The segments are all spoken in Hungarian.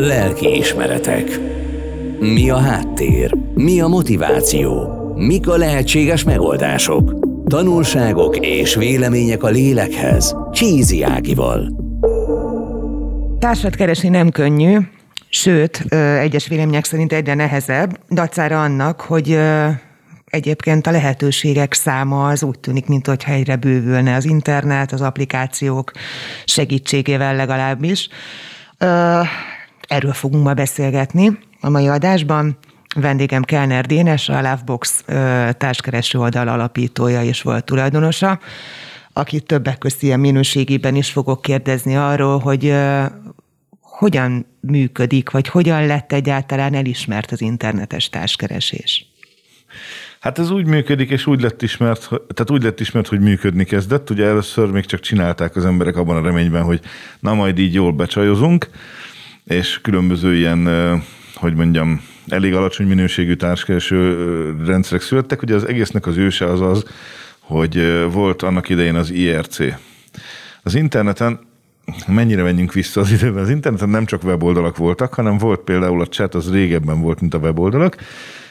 Lelki ismeretek. Mi a háttér? Mi a motiváció? Mik a lehetséges megoldások? Tanulságok és vélemények a lélekhez. Csízi Ágival. Társat keresni nem könnyű, sőt, egyes vélemények szerint egyre nehezebb, dacára annak, hogy egyébként a lehetőségek száma az úgy tűnik, mint hogy egyre bővülne az internet, az applikációk segítségével legalábbis. Erről fogunk ma beszélgetni a mai adásban. Vendégem Kellner Dénes, a Lovebox társkereső oldal alapítója és volt tulajdonosa, akit többek között ilyen minőségében is fogok kérdezni arról, hogy hogyan működik, vagy hogyan lett egyáltalán elismert az internetes társkeresés. Hát ez úgy működik, és úgy lett ismert, tehát úgy lett ismert, hogy működni kezdett. Ugye először még csak csinálták az emberek abban a reményben, hogy na majd így jól becsajozunk, és különböző ilyen, hogy mondjam, elég alacsony minőségű társkereső rendszerek születtek. Ugye az egésznek az őse az az, hogy volt annak idején az IRC. Az interneten mennyire menjünk vissza az időben, az interneten nem csak weboldalak voltak, hanem volt például a chat, az régebben volt, mint a weboldalak,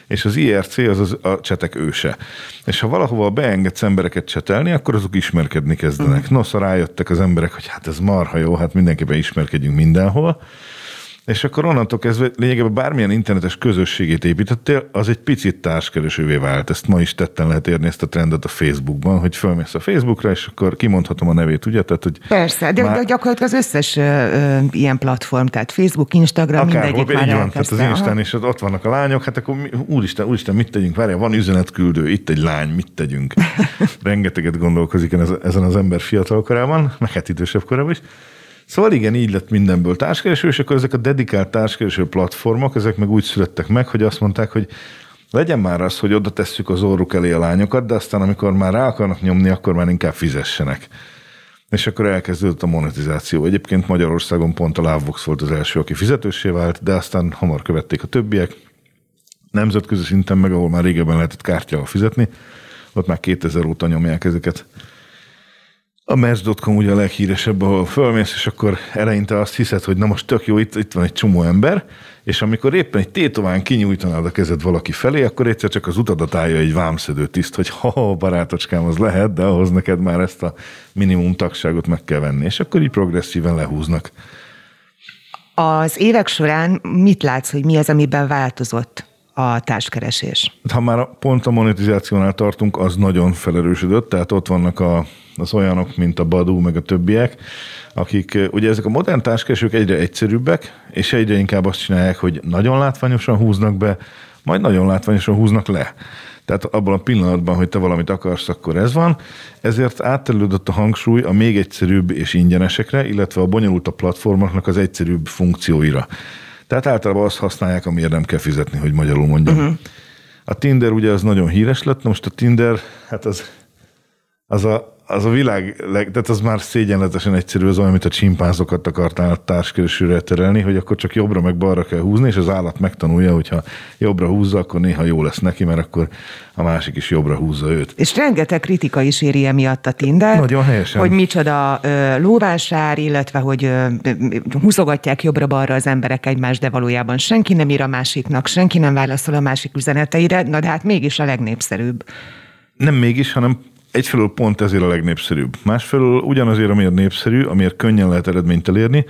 és az IRC az, az a csetek őse. És ha valahova beengedsz embereket csetelni, akkor azok ismerkedni kezdenek. Uh-huh. Nosza rájöttek az emberek, hogy hát ez marha jó, hát mindenképpen ismerkedjünk mindenhol és akkor onnantól kezdve lényegében bármilyen internetes közösségét építettél, az egy picit társkeresővé vált. Ezt ma is tetten lehet érni ezt a trendet a Facebookban, hogy fölmész a Facebookra, és akkor kimondhatom a nevét, ugye? Tehát, hogy Persze, de, már... gyakorlatilag az összes ö, ilyen platform, tehát Facebook, Instagram, Akár, mindegyik már van, tehát az Instán is ott vannak a lányok, hát akkor mi, úristen, úristen, mit tegyünk? Várjál, van üzenetküldő, itt egy lány, mit tegyünk? Rengeteget gondolkozik ezen az ember fiatal korában, meg hát idősebb korában is. Szóval igen, így lett mindenből társkereső, és akkor ezek a dedikált társkereső platformok, ezek meg úgy születtek meg, hogy azt mondták, hogy legyen már az, hogy oda tesszük az orruk elé a lányokat, de aztán amikor már rá akarnak nyomni, akkor már inkább fizessenek. És akkor elkezdődött a monetizáció. Egyébként Magyarországon pont a Lovebox volt az első, aki fizetősé vált, de aztán hamar követték a többiek. Nemzetközi szinten meg, ahol már régebben lehetett kártyával fizetni, ott már 2000 óta nyomják ezeket. A Match.com ugye a leghíresebb, ahol fölmész, és akkor eleinte azt hiszed, hogy na most tök jó, itt, itt van egy csomó ember, és amikor éppen egy tétován kinyújtanád a kezed valaki felé, akkor egyszer csak az utadat állja egy vámszedő tiszt, hogy ha, barátocskám, az lehet, de ahhoz neked már ezt a minimum tagságot meg kell venni, és akkor így progresszíven lehúznak. Az évek során mit látsz, hogy mi az, amiben változott a társkeresés? Ha már pont a monetizációnál tartunk, az nagyon felerősödött, tehát ott vannak a az olyanok, mint a Badu, meg a többiek, akik, ugye ezek a modern társkeresők egyre egyszerűbbek, és egyre inkább azt csinálják, hogy nagyon látványosan húznak be, majd nagyon látványosan húznak le. Tehát abban a pillanatban, hogy te valamit akarsz, akkor ez van. Ezért átterülődött a hangsúly a még egyszerűbb és ingyenesekre, illetve a bonyolultabb platformoknak az egyszerűbb funkcióira. Tehát általában azt használják, amiért nem kell fizetni, hogy magyarul mondjam. Uh-huh. A Tinder ugye az nagyon híres lett, most a Tinder, hát az, az a az a világ, leg, tehát az már szégyenletesen egyszerű, az olyan, mint a csimpánzokat akartál társkeresőre terelni, hogy akkor csak jobbra meg balra kell húzni, és az állat megtanulja, hogyha jobbra húzza, akkor néha jó lesz neki, mert akkor a másik is jobbra húzza őt. És rengeteg kritika is éri emiatt a Tinder. Nagyon helyesen. Hogy micsoda ö, lóvásár, illetve hogy ö, húzogatják jobbra-balra az emberek egymást, de valójában senki nem ír a másiknak, senki nem válaszol a másik üzeneteire, na de hát mégis a legnépszerűbb. Nem mégis, hanem egyfelől pont ezért a legnépszerűbb. Másfelől ugyanazért, amiért népszerű, amiért könnyen lehet eredményt elérni,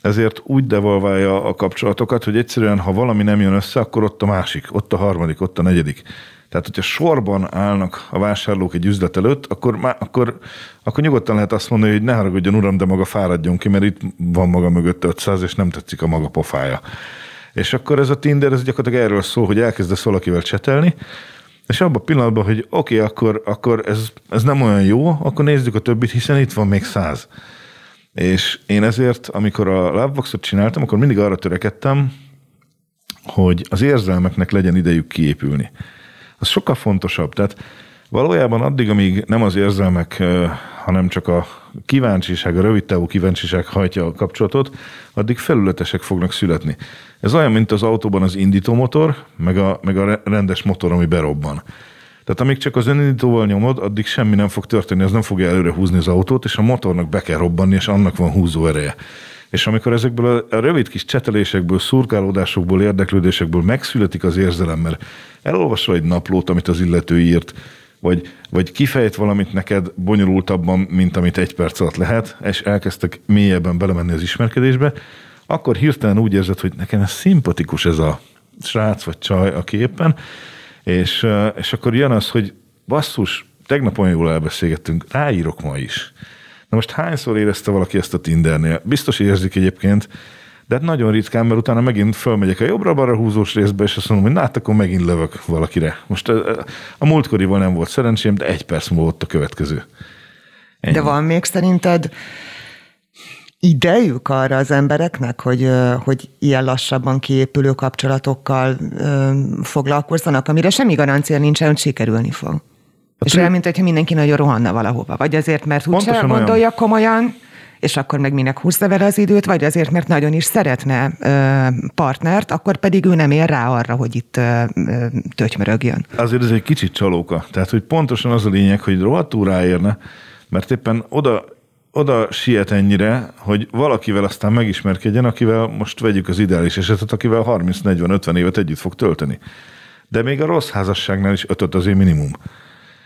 ezért úgy devalválja a kapcsolatokat, hogy egyszerűen, ha valami nem jön össze, akkor ott a másik, ott a harmadik, ott a negyedik. Tehát, hogyha sorban állnak a vásárlók egy üzlet előtt, akkor, má, akkor, akkor nyugodtan lehet azt mondani, hogy ne haragudjon uram, de maga fáradjon ki, mert itt van maga mögött 500, és nem tetszik a maga pofája. És akkor ez a Tinder, ez gyakorlatilag erről szól, hogy elkezdesz valakivel csetelni, és abban a pillanatban, hogy oké, okay, akkor, akkor ez, ez nem olyan jó, akkor nézzük a többit, hiszen itt van még száz. És én ezért, amikor a Lovebox-ot csináltam, akkor mindig arra törekedtem, hogy az érzelmeknek legyen idejük kiépülni. Az sokkal fontosabb. Tehát valójában addig, amíg nem az érzelmek, hanem csak a kíváncsiság, a rövid távú kíváncsiság hajtja a kapcsolatot, addig felületesek fognak születni. Ez olyan, mint az autóban az indítómotor, meg a, meg a rendes motor, ami berobban. Tehát amíg csak az önindítóval nyomod, addig semmi nem fog történni, az nem fogja előre húzni az autót, és a motornak be kell robbanni, és annak van húzó ereje. És amikor ezekből a rövid kis csetelésekből, szurkálódásokból, érdeklődésekből megszületik az érzelem, mert elolvasol egy naplót, amit az illető írt, vagy, vagy kifejt valamit neked bonyolultabban, mint amit egy perc alatt lehet, és elkezdtek mélyebben belemenni az ismerkedésbe, akkor hirtelen úgy érzed, hogy nekem ez szimpatikus ez a srác vagy csaj a képen, és, és akkor jön az, hogy basszus, tegnap olyan jól elbeszélgettünk, ráírok ma is. Na most hányszor érezte valaki ezt a Tindernél? Biztos érzik egyébként, de hát nagyon ritkán, mert utána megint fölmegyek a jobbra-balra húzós részbe, és azt mondom, hogy na, hát akkor megint lövök valakire. Most a, a múltkorival nem volt szerencsém, de egy perc múlva volt a következő. Ennyi. De van még szerinted idejük arra az embereknek, hogy, hogy ilyen lassabban kiépülő kapcsolatokkal foglalkozzanak, amire semmi garancia nincsen, hogy sikerülni fog. Hát és olyan, mint hogyha mindenki nagyon rohanna valahova. Vagy azért, mert úgyse gondolja olyan. komolyan, és akkor meg minek húzza vele az időt, vagy azért, mert nagyon is szeretne ö, partnert, akkor pedig ő nem ér rá arra, hogy itt ö, ö, tötymörögjön. Azért ez egy kicsit csalóka. Tehát, hogy pontosan az a lényeg, hogy rohadtul ráérne, mert éppen oda oda siet ennyire, hogy valakivel aztán megismerkedjen, akivel most vegyük az ideális esetet, akivel 30-40-50 évet együtt fog tölteni. De még a rossz házasságnál is ötöt azért minimum.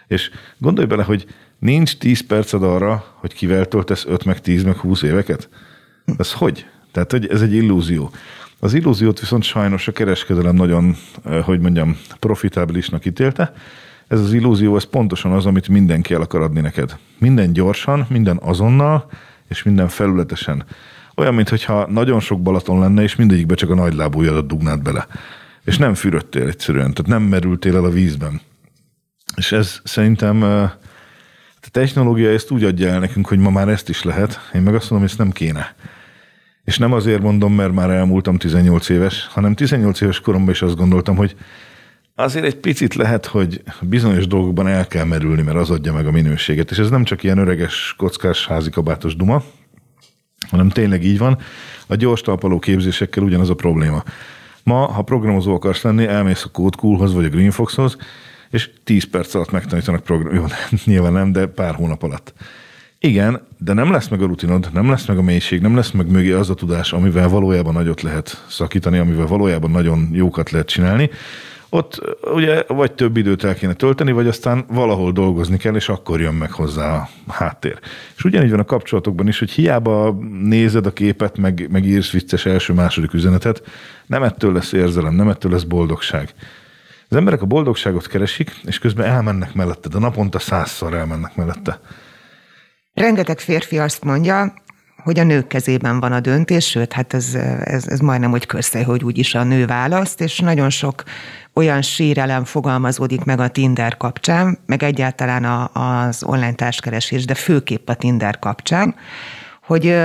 És gondolj bele, hogy nincs 10 perced arra, hogy kivel töltesz 5 meg 10 meg 20 éveket? Ez hogy? Tehát, hogy ez egy illúzió. Az illúziót viszont sajnos a kereskedelem nagyon, eh, hogy mondjam, profitábilisnak ítélte, ez az illúzió, ez pontosan az, amit mindenki el akar adni neked. Minden gyorsan, minden azonnal, és minden felületesen. Olyan, mintha nagyon sok Balaton lenne, és mindegyikbe csak a nagy lábújadat dugnád bele. És nem fürödtél egyszerűen, tehát nem merültél el a vízben. És ez szerintem a technológia ezt úgy adja el nekünk, hogy ma már ezt is lehet. Én meg azt mondom, hogy ezt nem kéne. És nem azért mondom, mert már elmúltam 18 éves, hanem 18 éves koromban is azt gondoltam, hogy azért egy picit lehet, hogy bizonyos dolgokban el kell merülni, mert az adja meg a minőséget. És ez nem csak ilyen öreges, kockás, házikabátos duma, hanem tényleg így van. A gyors talpaló képzésekkel ugyanaz a probléma. Ma, ha programozó akarsz lenni, elmész a Code Coolhoz vagy a Greenfoxhoz, és 10 perc alatt megtanítanak program. Jó, nyilván nem, de pár hónap alatt. Igen, de nem lesz meg a rutinod, nem lesz meg a mélység, nem lesz meg mögé az a tudás, amivel valójában nagyot lehet szakítani, amivel valójában nagyon jókat lehet csinálni, ott ugye vagy több időt el kéne tölteni, vagy aztán valahol dolgozni kell, és akkor jön meg hozzá a háttér. És ugyanígy van a kapcsolatokban is, hogy hiába nézed a képet, meg, meg írsz vicces első-második üzenetet, nem ettől lesz érzelem, nem ettől lesz boldogság. Az emberek a boldogságot keresik, és közben elmennek mellette, de naponta százszor elmennek mellette. Rengeteg férfi azt mondja, hogy a nők kezében van a döntés, sőt, hát ez, ez, ez majdnem hogy közte, hogy úgyis a nő választ, és nagyon sok olyan sírelem fogalmazódik meg a Tinder kapcsán, meg egyáltalán a, az online társkeresés, de főképp a Tinder kapcsán, hogy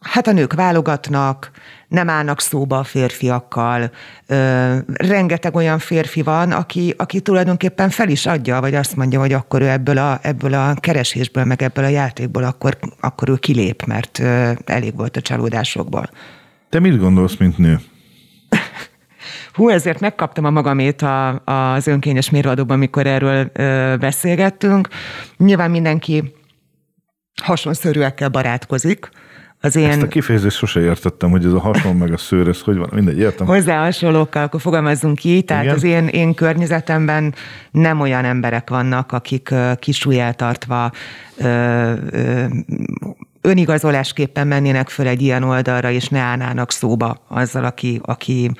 hát a nők válogatnak, nem állnak szóba a férfiakkal. Ö, rengeteg olyan férfi van, aki, aki tulajdonképpen fel is adja, vagy azt mondja, hogy akkor ő ebből a, ebből a keresésből, meg ebből a játékból, akkor, akkor ő kilép, mert ö, elég volt a csalódásokból. Te mit gondolsz, mint nő? Hú, ezért megkaptam a magamét a, az önkényes mérvadóban, amikor erről ö, beszélgettünk. Nyilván mindenki hasonszörűekkel barátkozik, az én... Ezt a kifejezést sose értettem, hogy ez a hason meg a szőr, ez hogy van, mindegy, értem. Hozzá hasonlókkal, akkor fogalmazzunk így, tehát Igen? az én, én környezetemben nem olyan emberek vannak, akik kisújjeltartva önigazolásképpen mennének föl egy ilyen oldalra, és ne állnának szóba azzal, aki, aki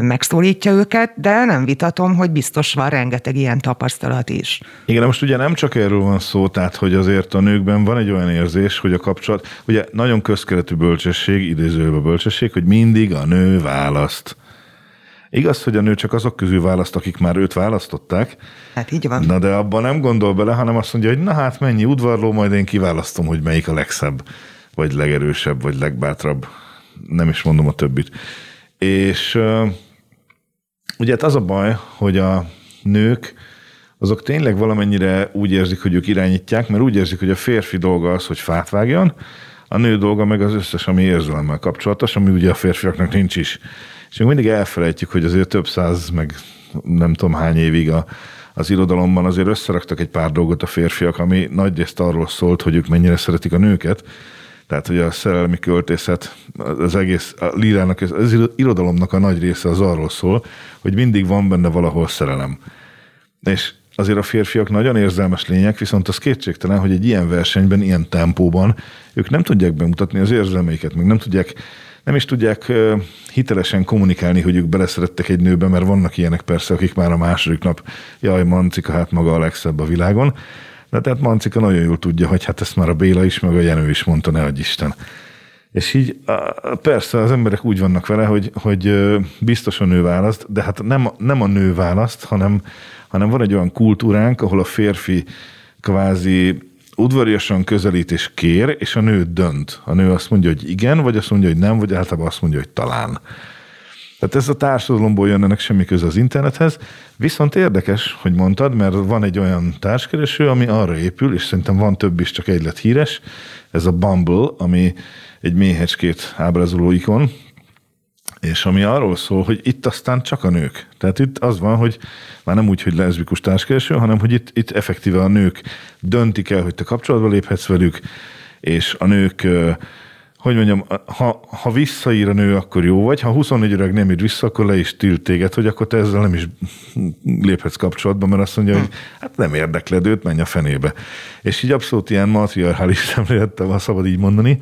megszólítja őket, de nem vitatom, hogy biztos van rengeteg ilyen tapasztalat is. Igen, de most ugye nem csak erről van szó, tehát hogy azért a nőkben van egy olyan érzés, hogy a kapcsolat, ugye nagyon közkeletű bölcsesség, idézőjelben bölcsesség, hogy mindig a nő választ. Igaz, hogy a nő csak azok közül választ, akik már őt választották. Hát így van. Na de abban nem gondol bele, hanem azt mondja, hogy na hát mennyi udvarló, majd én kiválasztom, hogy melyik a legszebb, vagy legerősebb, vagy legbátrabb. Nem is mondom a többit. És ugye hát az a baj, hogy a nők azok tényleg valamennyire úgy érzik, hogy ők irányítják, mert úgy érzik, hogy a férfi dolga az, hogy fát vágjon, a nő dolga meg az összes, ami érzelemmel kapcsolatos, ami ugye a férfiaknak nincs is. És még mindig elfelejtjük, hogy azért több száz, meg nem tudom hány évig a, az irodalomban azért összeraktak egy pár dolgot a férfiak, ami nagyrészt arról szólt, hogy ők mennyire szeretik a nőket. Tehát, hogy a szerelmi költészet, az egész a lírának, az irodalomnak a nagy része az arról szól, hogy mindig van benne valahol szerelem. És azért a férfiak nagyon érzelmes lények, viszont az kétségtelen, hogy egy ilyen versenyben, ilyen tempóban ők nem tudják bemutatni az érzelmeiket, meg nem tudják nem is tudják hitelesen kommunikálni, hogy ők beleszerettek egy nőbe, mert vannak ilyenek persze, akik már a második nap, jaj, Mancika, hát maga a legszebb a világon. De tehát Mancika nagyon jól tudja, hogy hát ezt már a Béla is, meg a Jenő is mondta, ne adj Isten. És így persze az emberek úgy vannak vele, hogy, hogy biztos a nő választ, de hát nem, nem a nő választ, hanem, hanem van egy olyan kultúránk, ahol a férfi kvázi udvariasan közelít és kér, és a nő dönt. A nő azt mondja, hogy igen, vagy azt mondja, hogy nem, vagy általában azt mondja, hogy talán. Tehát ez a társadalomból jön ennek semmi köze az internethez. Viszont érdekes, hogy mondtad, mert van egy olyan társkereső, ami arra épül, és szerintem van több is, csak egy lett híres, ez a Bumble, ami egy méhecskét ábrázoló ikon, és ami arról szól, hogy itt aztán csak a nők. Tehát itt az van, hogy már nem úgy, hogy leszbikus társkereső, hanem hogy itt, itt effektíve a nők döntik el, hogy te kapcsolatba léphetsz velük, és a nők, hogy mondjam, ha, ha visszaír a nő, akkor jó vagy, ha 24 öreg nem ír vissza, akkor le is tilt téged, hogy akkor te ezzel nem is léphetsz kapcsolatba, mert azt mondja, hogy hát nem érdekled őt, menj a fenébe. És így abszolút ilyen matriarchális szemlélettel van szabad így mondani,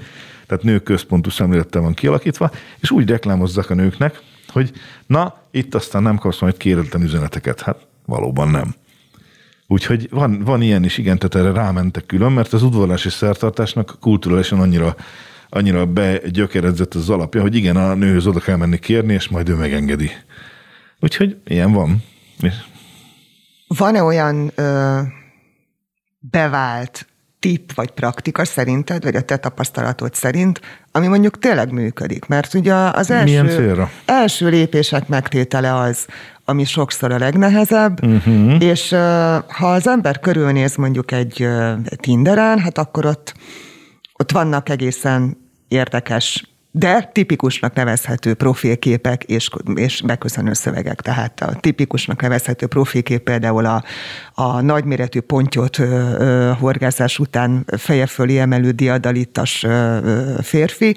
tehát nők központú szemlélettel van kialakítva, és úgy reklámozzák a nőknek, hogy na, itt aztán nem kapsz majd kéretlen üzeneteket. Hát valóban nem. Úgyhogy van, van ilyen is, igen, tehát erre rámentek külön, mert az udvarlási szertartásnak kulturálisan annyira, annyira begyökeredzett az alapja, hogy igen, a nőhöz oda kell menni kérni, és majd ő megengedi. Úgyhogy ilyen van. Van-e olyan ö, bevált tipp vagy praktika szerinted, vagy a te tapasztalatod szerint, ami mondjuk tényleg működik? Mert ugye az első, első lépések megtétele az, ami sokszor a legnehezebb, uh-huh. és ha az ember körülnéz mondjuk egy Tinderen, hát akkor ott, ott vannak egészen érdekes de tipikusnak nevezhető profilképek és, és beköszönő szövegek. Tehát a tipikusnak nevezhető profilkép például a, a nagyméretű pontyot ö, ö, horgászás után feje fölé emelő diadalitas ö, ö, férfi,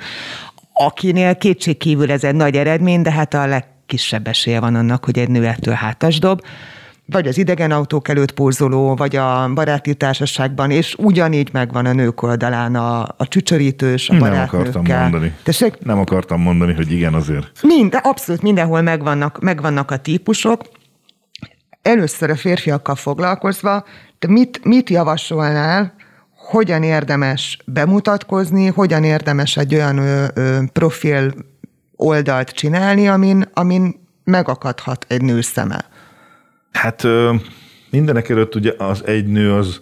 akinél kétségkívül ez egy nagy eredmény, de hát a legkisebb esélye van annak, hogy egy nő ettől hátas dob vagy az idegen autók előtt pózoló, vagy a baráti társaságban, és ugyanígy megvan a nők oldalán a, a csücsörítős, a Nem akartam mondani. Tessék? Nem akartam mondani, hogy igen azért. Mind, abszolút mindenhol megvannak, megvannak a típusok. Először a férfiakkal foglalkozva, te mit, mit javasolnál, hogyan érdemes bemutatkozni, hogyan érdemes egy olyan ö, ö, profil oldalt csinálni, amin, amin megakadhat egy nő szeme? Hát mindenek előtt ugye az egy nő az,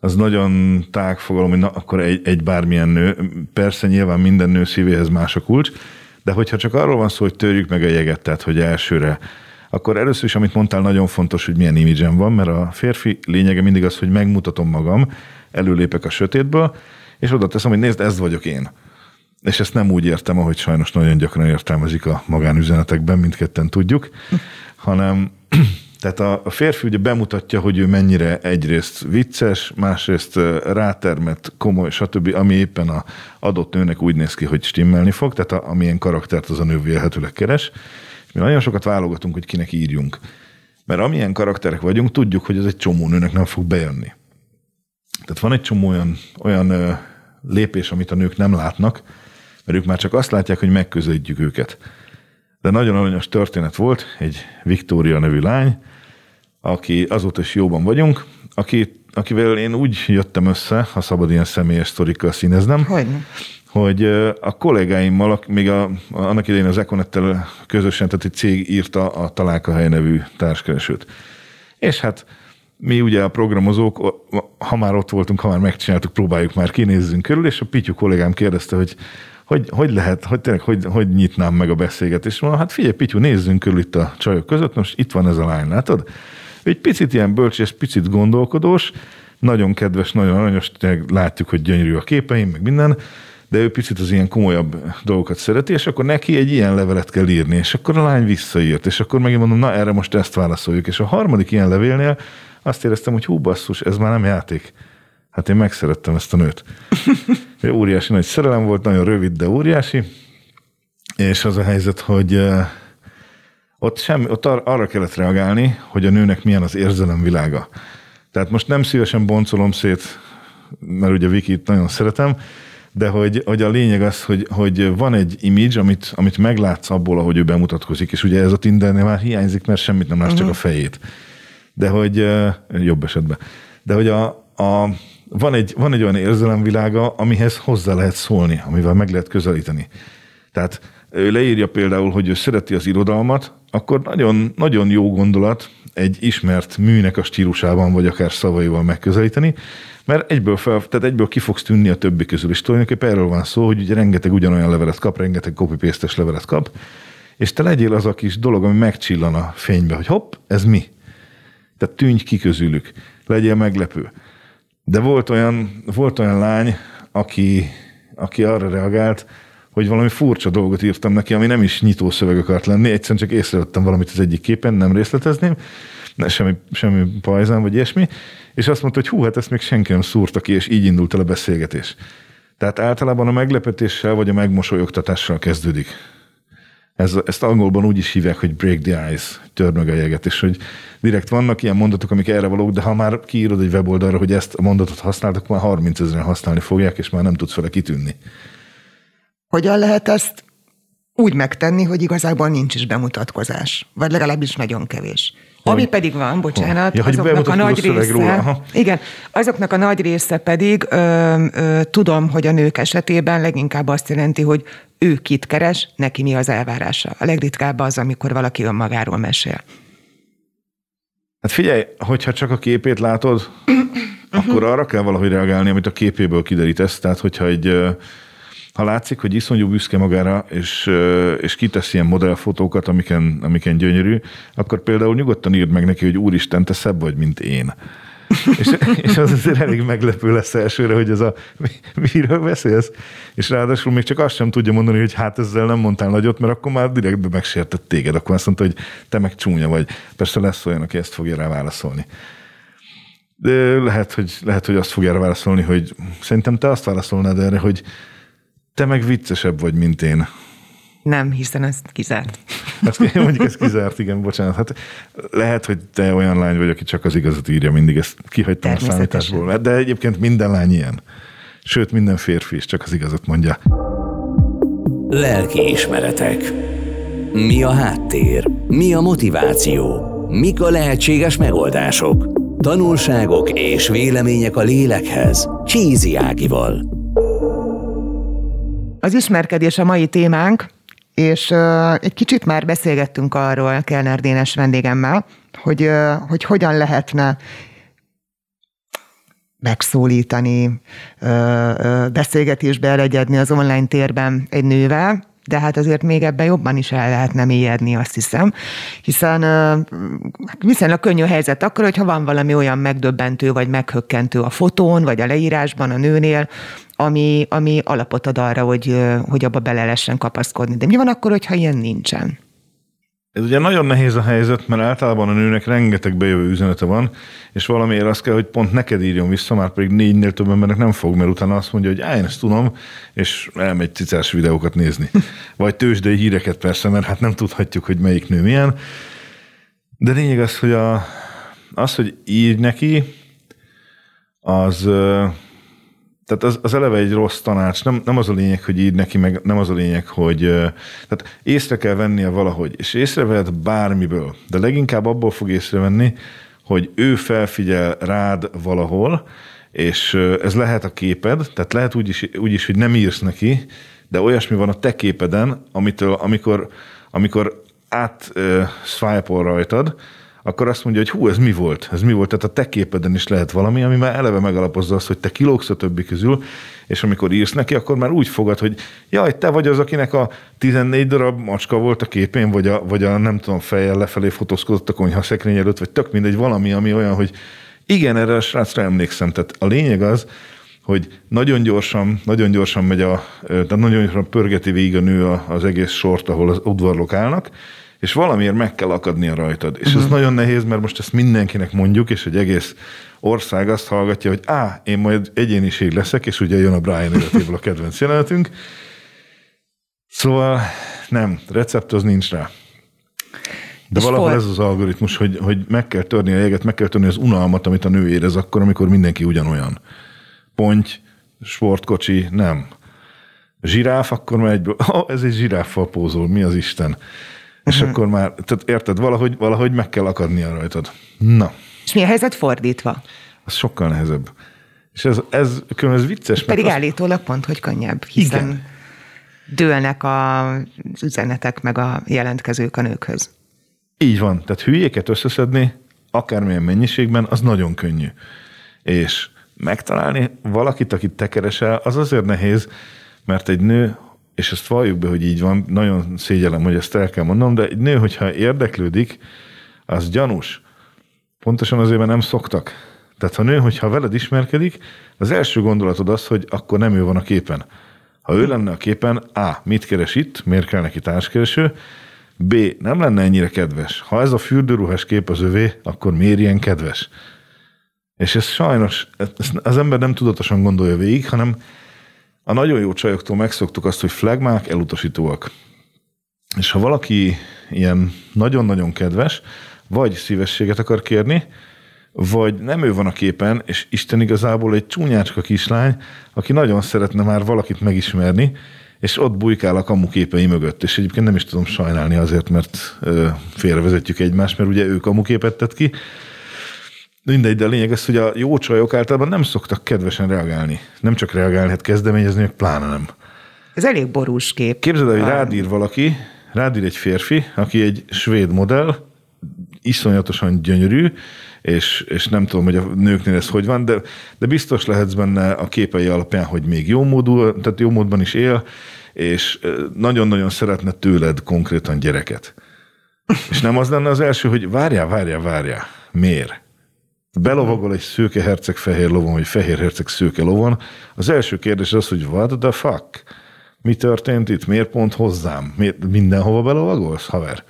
az nagyon tág fogalom, hogy na, akkor egy, egy bármilyen nő. Persze nyilván minden nő szívéhez más a kulcs, de hogyha csak arról van szó, hogy törjük meg a jeget, tehát hogy elsőre, akkor először is, amit mondtál, nagyon fontos, hogy milyen imidzsem van, mert a férfi lényege mindig az, hogy megmutatom magam, előlépek a sötétből, és oda teszem, hogy nézd, ez vagyok én. És ezt nem úgy értem, ahogy sajnos nagyon gyakran értelmezik a magánüzenetekben, mindketten tudjuk, hanem tehát a, férfi ugye bemutatja, hogy ő mennyire egyrészt vicces, másrészt rátermet, komoly, stb., ami éppen a adott nőnek úgy néz ki, hogy stimmelni fog, tehát a, amilyen karaktert az a nő vélhetőleg keres. Mi nagyon sokat válogatunk, hogy kinek írjunk. Mert amilyen karakterek vagyunk, tudjuk, hogy ez egy csomó nőnek nem fog bejönni. Tehát van egy csomó olyan, olyan lépés, amit a nők nem látnak, mert ők már csak azt látják, hogy megközelítjük őket. De nagyon aranyos történet volt, egy Viktória nevű lány, aki azóta is jóban vagyunk, aki, akivel én úgy jöttem össze, ha szabad ilyen személyes sztorikkal színeznem, Hogyne. hogy a kollégáimmal, még a, annak idején az Econettel közösen, tehát egy cég írta a Találkahely nevű társkeresőt. És hát mi ugye a programozók, ha már ott voltunk, ha már megcsináltuk, próbáljuk már kinézzünk körül, és a Pityu kollégám kérdezte, hogy hogy, hogy lehet, hogy tényleg, hogy, hogy nyitnám meg a beszélgetést. Mondom, hát figyelj, Pityu, nézzünk körül itt a csajok között, most itt van ez a lány, látod? Egy picit ilyen bölcs, picit gondolkodós, nagyon kedves, nagyon aranyos, látjuk, hogy gyönyörű a képeim, meg minden, de ő picit az ilyen komolyabb dolgokat szereti, és akkor neki egy ilyen levelet kell írni, és akkor a lány visszaírt, és akkor megint mondom, na erre most ezt válaszoljuk. És a harmadik ilyen levélnél azt éreztem, hogy hú basszus, ez már nem játék. Hát én megszerettem ezt a nőt. óriási nagy szerelem volt, nagyon rövid, de óriási. És az a helyzet, hogy ott, semmi, ott ar- arra kellett reagálni, hogy a nőnek milyen az érzelemvilága. Tehát most nem szívesen boncolom szét, mert ugye Vikit nagyon szeretem, de hogy, hogy a lényeg az, hogy, hogy van egy image, amit, amit meglátsz abból, ahogy ő bemutatkozik, és ugye ez a Tindernél már hiányzik, mert semmit nem látsz, uh-huh. csak a fejét. De hogy jobb esetben. De hogy a, a, van, egy, van egy olyan érzelemvilága, amihez hozzá lehet szólni, amivel meg lehet közelíteni. Tehát ő leírja például, hogy ő szereti az irodalmat, akkor nagyon, nagyon jó gondolat egy ismert műnek a stílusában, vagy akár szavaival megközelíteni, mert egyből, fel, tehát egyből ki fogsz tűnni a többi közül, és tulajdonképpen erről van szó, hogy ugye rengeteg ugyanolyan levelet kap, rengeteg copy levelet kap, és te legyél az a kis dolog, ami megcsillan a fénybe, hogy hopp, ez mi? Tehát tűnj ki közülük, legyél meglepő. De volt olyan, volt olyan lány, aki, aki arra reagált, hogy valami furcsa dolgot írtam neki, ami nem is nyitó szöveg akart lenni, egyszerűen csak észrevettem valamit az egyik képen, nem részletezném, ne, semmi, semmi pajzán vagy ilyesmi, és azt mondta, hogy hú, hát ezt még senki nem szúrta ki, és így indult el a beszélgetés. Tehát általában a meglepetéssel vagy a megmosolyogtatással kezdődik. Ez, ezt angolban úgy is hívják, hogy break the ice, törd meg a jeget, és hogy direkt vannak ilyen mondatok, amik erre valók, de ha már kiírod egy weboldalra, hogy ezt a mondatot használtak, már 30 ezeren használni fogják, és már nem tudsz vele kitűnni. Hogyan lehet ezt úgy megtenni, hogy igazából nincs is bemutatkozás, vagy legalábbis nagyon kevés. Hogy? Ami pedig van, bocsánat, ja, azoknak a nagy része, róla. igen, azoknak a nagy része pedig ö, ö, tudom, hogy a nők esetében leginkább azt jelenti, hogy ő kit keres, neki mi az elvárása. A legritkább az, amikor valaki önmagáról mesél. Hát figyelj, hogyha csak a képét látod, akkor arra kell valahogy reagálni, amit a képéből kiderítesz. Tehát, hogyha egy ha látszik, hogy iszonyú büszke magára, és, és kitesz ilyen modellfotókat, amiken, amiken gyönyörű, akkor például nyugodtan írd meg neki, hogy úristen, te szebb vagy, mint én. és, és az azért elég meglepő lesz elsőre, hogy ez a miről beszélsz, és ráadásul még csak azt sem tudja mondani, hogy hát ezzel nem mondtál nagyot, mert akkor már direktben megsértett téged, akkor azt mondta, hogy te meg csúnya vagy. Persze lesz olyan, aki ezt fogja rá válaszolni. De lehet, hogy, lehet, hogy azt fogja rá válaszolni, hogy szerintem te azt válaszolnád erre, hogy te meg viccesebb vagy, mint én. Nem, hiszen ez kizárt. Ezt, mondjuk ez kizárt, igen, bocsánat. Hát lehet, hogy te olyan lány vagy, aki csak az igazat írja mindig, ezt kihagytam a számításból. De egyébként minden lány ilyen. Sőt, minden férfi is csak az igazat mondja. Lelki ismeretek. Mi a háttér? Mi a motiváció? Mik a lehetséges megoldások? Tanulságok és vélemények a lélekhez. Csízi Ágival. Az ismerkedés a mai témánk, és uh, egy kicsit már beszélgettünk arról Kellner Dénes vendégemmel, hogy, uh, hogy hogyan lehetne megszólítani, beszélgetésbe elegyedni az online térben egy nővel, de hát azért még ebben jobban is el lehetne mélyedni, azt hiszem, hiszen viszonylag könnyű helyzet akkor, hogyha van valami olyan megdöbbentő vagy meghökkentő a fotón, vagy a leírásban a nőnél, ami, ami alapot ad arra, hogy, hogy abba bele lehessen kapaszkodni. De mi van akkor, hogyha ilyen nincsen? Ez ugye nagyon nehéz a helyzet, mert általában a nőnek rengeteg bejövő üzenete van, és valamiért azt kell, hogy pont neked írjon vissza, már pedig négynél több embernek nem fog, mert utána azt mondja, hogy én ezt tudom, és elmegy cicás videókat nézni. Vagy tőzsdei híreket persze, mert hát nem tudhatjuk, hogy melyik nő milyen. De lényeg az, hogy a, az, hogy írj neki, az tehát az, az eleve egy rossz tanács, nem, nem az a lényeg, hogy írd neki, meg nem az a lényeg, hogy tehát észre kell vennie valahogy, és észrevehet bármiből, de leginkább abból fog észrevenni, hogy ő felfigyel rád valahol, és ez lehet a képed, tehát lehet úgy is, úgy is hogy nem írsz neki, de olyasmi van a te képeden, amitől, amikor, amikor át uh, rajtad, akkor azt mondja, hogy hú, ez mi volt? Ez mi volt? Tehát a te képeden is lehet valami, ami már eleve megalapozza azt, hogy te kilógsz a többi közül, és amikor írsz neki, akkor már úgy fogad, hogy jaj, te vagy az, akinek a 14 darab macska volt a képén, vagy a, vagy a nem tudom, fejjel lefelé fotózkodott a konyha szekrény előtt, vagy tök mindegy, valami, ami olyan, hogy igen, erre a srácra emlékszem. Tehát a lényeg az, hogy nagyon gyorsan, nagyon gyorsan megy a, tehát nagyon gyorsan pörgeti végig a nő az egész sort, ahol az udvarlók állnak, és valamiért meg kell akadnia rajtad. És uh-huh. ez nagyon nehéz, mert most ezt mindenkinek mondjuk, és egy egész ország azt hallgatja, hogy á, én majd egyéniség leszek, és ugye jön a Brian életéből a kedvenc jelenetünk. Szóval nem, recept az nincs rá. De és valahol for... ez az algoritmus, hogy, hogy meg kell törni a jeget, meg kell törni az unalmat, amit a nő érez akkor, amikor mindenki ugyanolyan. Ponty, sportkocsi, nem. Zsiráf, akkor már egy, oh, ez egy zsiráffal pózol, mi az Isten? És uh-huh. akkor már, tehát érted, valahogy, valahogy meg kell akadnia rajtad. Na. És mi a helyzet fordítva? Az sokkal nehezebb. És ez, ez, ez vicces. Pedig azt... állítólag pont, hogy könnyebb, hiszen Igen. dőlnek az üzenetek meg a jelentkezők a nőkhöz. Így van. Tehát hülyéket összeszedni, akármilyen mennyiségben, az nagyon könnyű. És megtalálni valakit, akit te keresel, az azért nehéz, mert egy nő, és ezt valljuk be, hogy így van, nagyon szégyellem, hogy ezt el kell mondanom, de egy nő, hogyha érdeklődik, az gyanús. Pontosan azért, mert nem szoktak. Tehát ha nő, hogyha veled ismerkedik, az első gondolatod az, hogy akkor nem ő van a képen. Ha ő lenne a képen, A. Mit keres itt? Miért kell neki társkereső? B. Nem lenne ennyire kedves. Ha ez a fürdőruhás kép az övé, akkor miért ilyen kedves? És ez sajnos, az ember nem tudatosan gondolja végig, hanem a nagyon jó csajoktól megszoktuk azt, hogy flagmák elutasítóak. És ha valaki ilyen nagyon-nagyon kedves, vagy szívességet akar kérni, vagy nem ő van a képen, és Isten igazából egy csúnyácska kislány, aki nagyon szeretne már valakit megismerni, és ott bujkál a kamu képei mögött. És egyébként nem is tudom sajnálni azért, mert félrevezetjük egymást, mert ugye ő kamuképet tett ki, Mindegy, de a lényeg az, hogy a jó csajok általában nem szoktak kedvesen reagálni. Nem csak reagálni, hát kezdeményezni, meg pláne nem. Ez elég borús kép. Képzeld el, hogy rád ír valaki, rád ír egy férfi, aki egy svéd modell, iszonyatosan gyönyörű, és, és nem tudom, hogy a nőknél ez hogy van, de, de biztos lehetsz benne a képei alapján, hogy még jó módú, tehát jó módban is él, és nagyon-nagyon szeretne tőled konkrétan gyereket. És nem az lenne az első, hogy várjál, várjál, várjál. Miért? Belovagol egy szőke herceg fehér lovon, vagy fehér herceg szőke lovon, az első kérdés az, hogy what the fuck? Mi történt itt? Miért pont hozzám? Miért mindenhova belovagolsz, haver?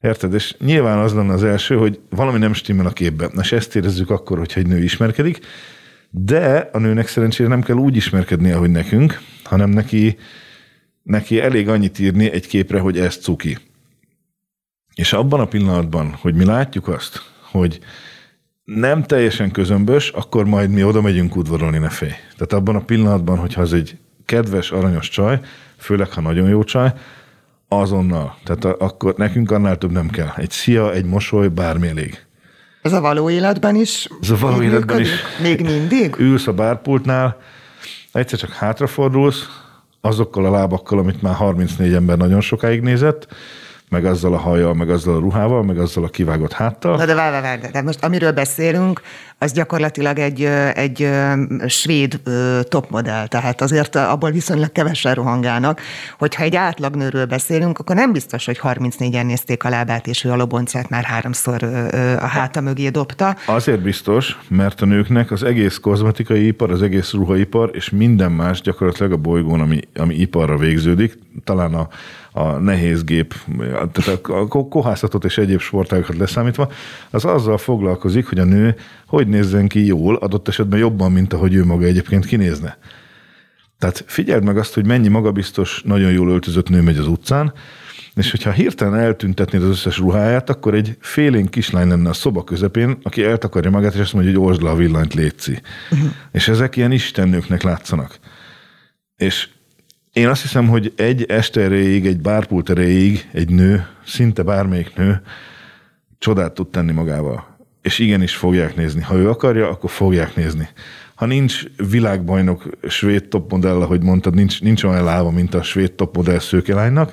Érted? És nyilván az lenne az első, hogy valami nem stimmel a képben. És ezt érezzük akkor, hogyha egy nő ismerkedik, de a nőnek szerencsére nem kell úgy ismerkedni, ahogy nekünk, hanem neki, neki elég annyit írni egy képre, hogy ez cuki. És abban a pillanatban, hogy mi látjuk azt, hogy nem teljesen közömbös, akkor majd mi oda megyünk udvarolni, ne félj. Tehát abban a pillanatban, hogyha az egy kedves, aranyos csaj, főleg, ha nagyon jó csaj, azonnal. Tehát akkor nekünk annál több nem kell. Egy szia, egy mosoly, bármi elég. Ez a való életben is? Ez a való életben működik? is. Még mindig? Ülsz a bárpultnál, egyszer csak hátrafordulsz, azokkal a lábakkal, amit már 34 ember nagyon sokáig nézett, meg azzal a hajjal, meg azzal a ruhával, meg azzal a kivágott háttal. Na de várj, várj, de most amiről beszélünk, az gyakorlatilag egy, egy svéd topmodell, tehát azért abból viszonylag kevesen rohangálnak. Hogyha egy átlagnőről beszélünk, akkor nem biztos, hogy 34-en nézték a lábát, és ő a loboncát már háromszor a háta mögé dobta. Azért biztos, mert a nőknek az egész kozmetikai ipar, az egész ruhaipar, és minden más gyakorlatilag a bolygón, ami, ami iparra végződik, talán a a nehéz gép, tehát a kohászatot és egyéb sportágokat leszámítva, az azzal foglalkozik, hogy a nő hogy nézzen ki jól, adott esetben jobban, mint ahogy ő maga egyébként kinézne. Tehát figyeld meg azt, hogy mennyi magabiztos, nagyon jól öltözött nő megy az utcán, és hogyha hirtelen eltüntetnéd az összes ruháját, akkor egy félénk kislány lenne a szoba közepén, aki eltakarja magát, és azt mondja, hogy orzd le a villanyt, létszi. Uh-huh. És ezek ilyen istennőknek látszanak. És én azt hiszem, hogy egy este erejéig, egy bárpult erejéig egy nő, szinte bármelyik nő csodát tud tenni magával. És igenis fogják nézni. Ha ő akarja, akkor fogják nézni. Ha nincs világbajnok svéd topmodell, ahogy mondtad, nincs, nincs olyan lába, mint a svéd topmodell szőkelánynak,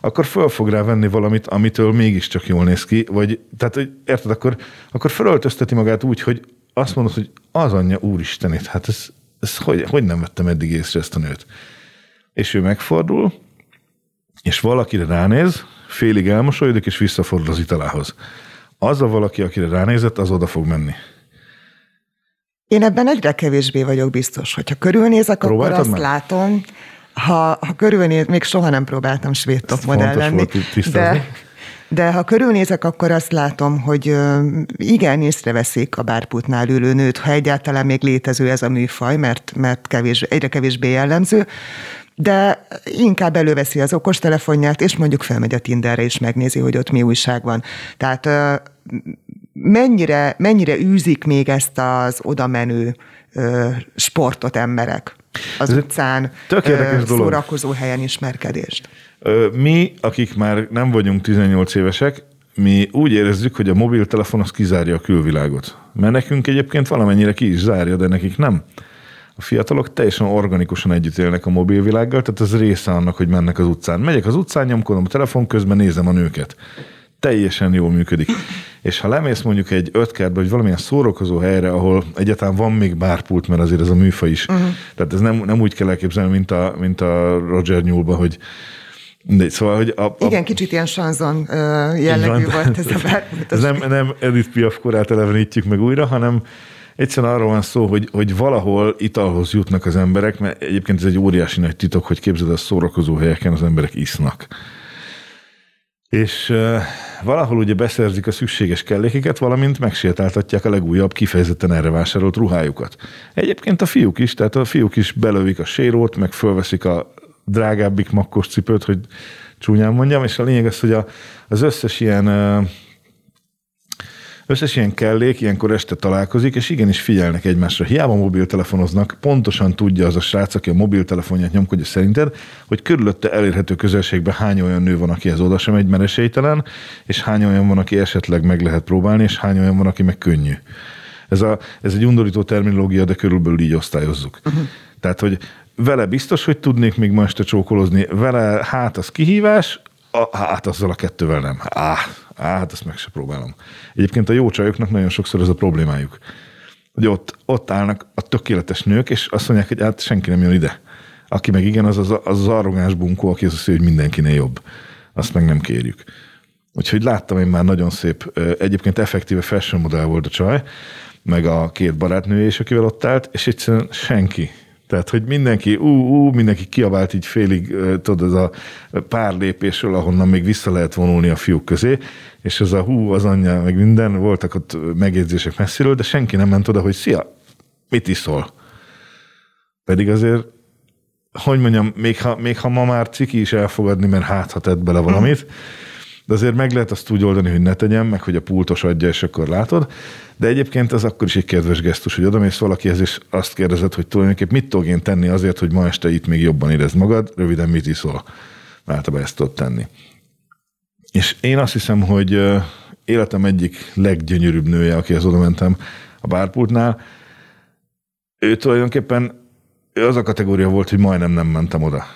akkor föl fog rá venni valamit, amitől mégiscsak jól néz ki, vagy, tehát, hogy érted, akkor, akkor felöltözteti magát úgy, hogy azt mondod, hogy az anyja úristenét, hát ez, ez hogy, hogy nem vettem eddig észre ezt a nőt és ő megfordul, és valakire ránéz, félig elmosolyodik, és visszafordul az italához. Az a valaki, akire ránézett, az oda fog menni. Én ebben egyre kevésbé vagyok biztos, hogyha körülnézek, Próbáltad akkor azt már? látom, ha, ha körülnéz, még soha nem próbáltam svéd top modell lenni, de, De ha körülnézek, akkor azt látom, hogy igen, észreveszik a bárputnál ülő nőt, ha egyáltalán még létező ez a műfaj, mert, mert kevés, egyre kevésbé jellemző, de inkább előveszi az okostelefonját, és mondjuk felmegy a Tinderre, és megnézi, hogy ott mi újság van. Tehát mennyire, mennyire űzik még ezt az oda menő sportot emberek az Ez utcán, szórakozó helyen ismerkedést? Mi, akik már nem vagyunk 18 évesek, mi úgy érezzük, hogy a mobiltelefon az kizárja a külvilágot. Mert nekünk egyébként valamennyire ki is zárja, de nekik nem. A fiatalok teljesen organikusan együtt élnek a mobilvilággal, tehát ez része annak, hogy mennek az utcán. Megyek az utcán, nyomkodom a telefon, közben nézem a nőket. Teljesen jól működik. És ha lemész mondjuk egy ötkertbe, vagy valamilyen szórakozó helyre, ahol egyáltalán van még bárpult, mert azért ez a műfa is. Uh-huh. Tehát ez nem, nem úgy kell elképzelni, mint a, mint a Roger Nyúlba, hogy de, szóval, hogy a, a, Igen, kicsit ilyen sanzon jellegű van, volt ez a bárpult. Ez nem, nem Edith Piaf korát elevenítjük meg újra, hanem Egyszerűen arról van szó, hogy, hogy valahol italhoz jutnak az emberek, mert egyébként ez egy óriási nagy titok, hogy képzeld, a szórakozó helyeken az emberek isznak. És uh, valahol ugye beszerzik a szükséges kellékeket, valamint megsétáltatják a legújabb, kifejezetten erre vásárolt ruhájukat. Egyébként a fiúk is, tehát a fiúk is belövik a sérót, meg fölveszik a drágábbik makkos cipőt, hogy csúnyán mondjam, és a lényeg az, hogy a, az összes ilyen uh, Összes ilyen kellék ilyenkor este találkozik, és igenis figyelnek egymásra. Hiába mobiltelefonoznak, pontosan tudja az a srác, aki a mobiltelefonját nyomkodja szerinted, hogy körülötte elérhető közelségben hány olyan nő van, ez oda sem egy, mert esélytelen, és hány olyan van, aki esetleg meg lehet próbálni, és hány olyan van, aki meg könnyű. Ez, a, ez egy undorító terminológia, de körülbelül így osztályozzuk. Uh-huh. Tehát, hogy vele biztos, hogy tudnék még ma este csókolozni, vele hát az kihívás, a, hát azzal a kettővel nem. Á, á, hát ezt meg se próbálom. Egyébként a jó csajoknak nagyon sokszor ez a problémájuk. Hogy ott, ott állnak a tökéletes nők, és azt mondják, hogy hát senki nem jön ide. Aki meg igen, az az, az, az arrogáns bunkó, aki azt hiszi, hogy mindenkinél jobb. Azt meg nem kérjük. Úgyhogy láttam én már nagyon szép, egyébként effektíve fashion modell volt a csaj, meg a két barátnője is, akivel ott állt, és egyszerűen senki tehát, hogy mindenki, ú, ú, mindenki kiabált így félig, tudod, ez a pár lépésről, ahonnan még vissza lehet vonulni a fiúk közé, és ez a hú, az anyja, meg minden, voltak ott megjegyzések messziről, de senki nem ment oda, hogy szia, mit iszol? Pedig azért, hogy mondjam, még ha, még ha ma már ciki is elfogadni, mert hát, ha tett bele valamit, de azért meg lehet azt úgy oldani, hogy ne tegyem, meg hogy a pultos adja, és akkor látod. De egyébként az akkor is egy kedves gesztus, hogy odamész valakihez, és azt kérdezed, hogy tulajdonképpen mit tudok én tenni azért, hogy ma este itt még jobban érezd magad, röviden mit iszol. Általában ezt tudod tenni. És én azt hiszem, hogy életem egyik leggyönyörűbb nője, akihez oda mentem a bárpultnál, ő tulajdonképpen ő az a kategória volt, hogy majdnem nem mentem oda.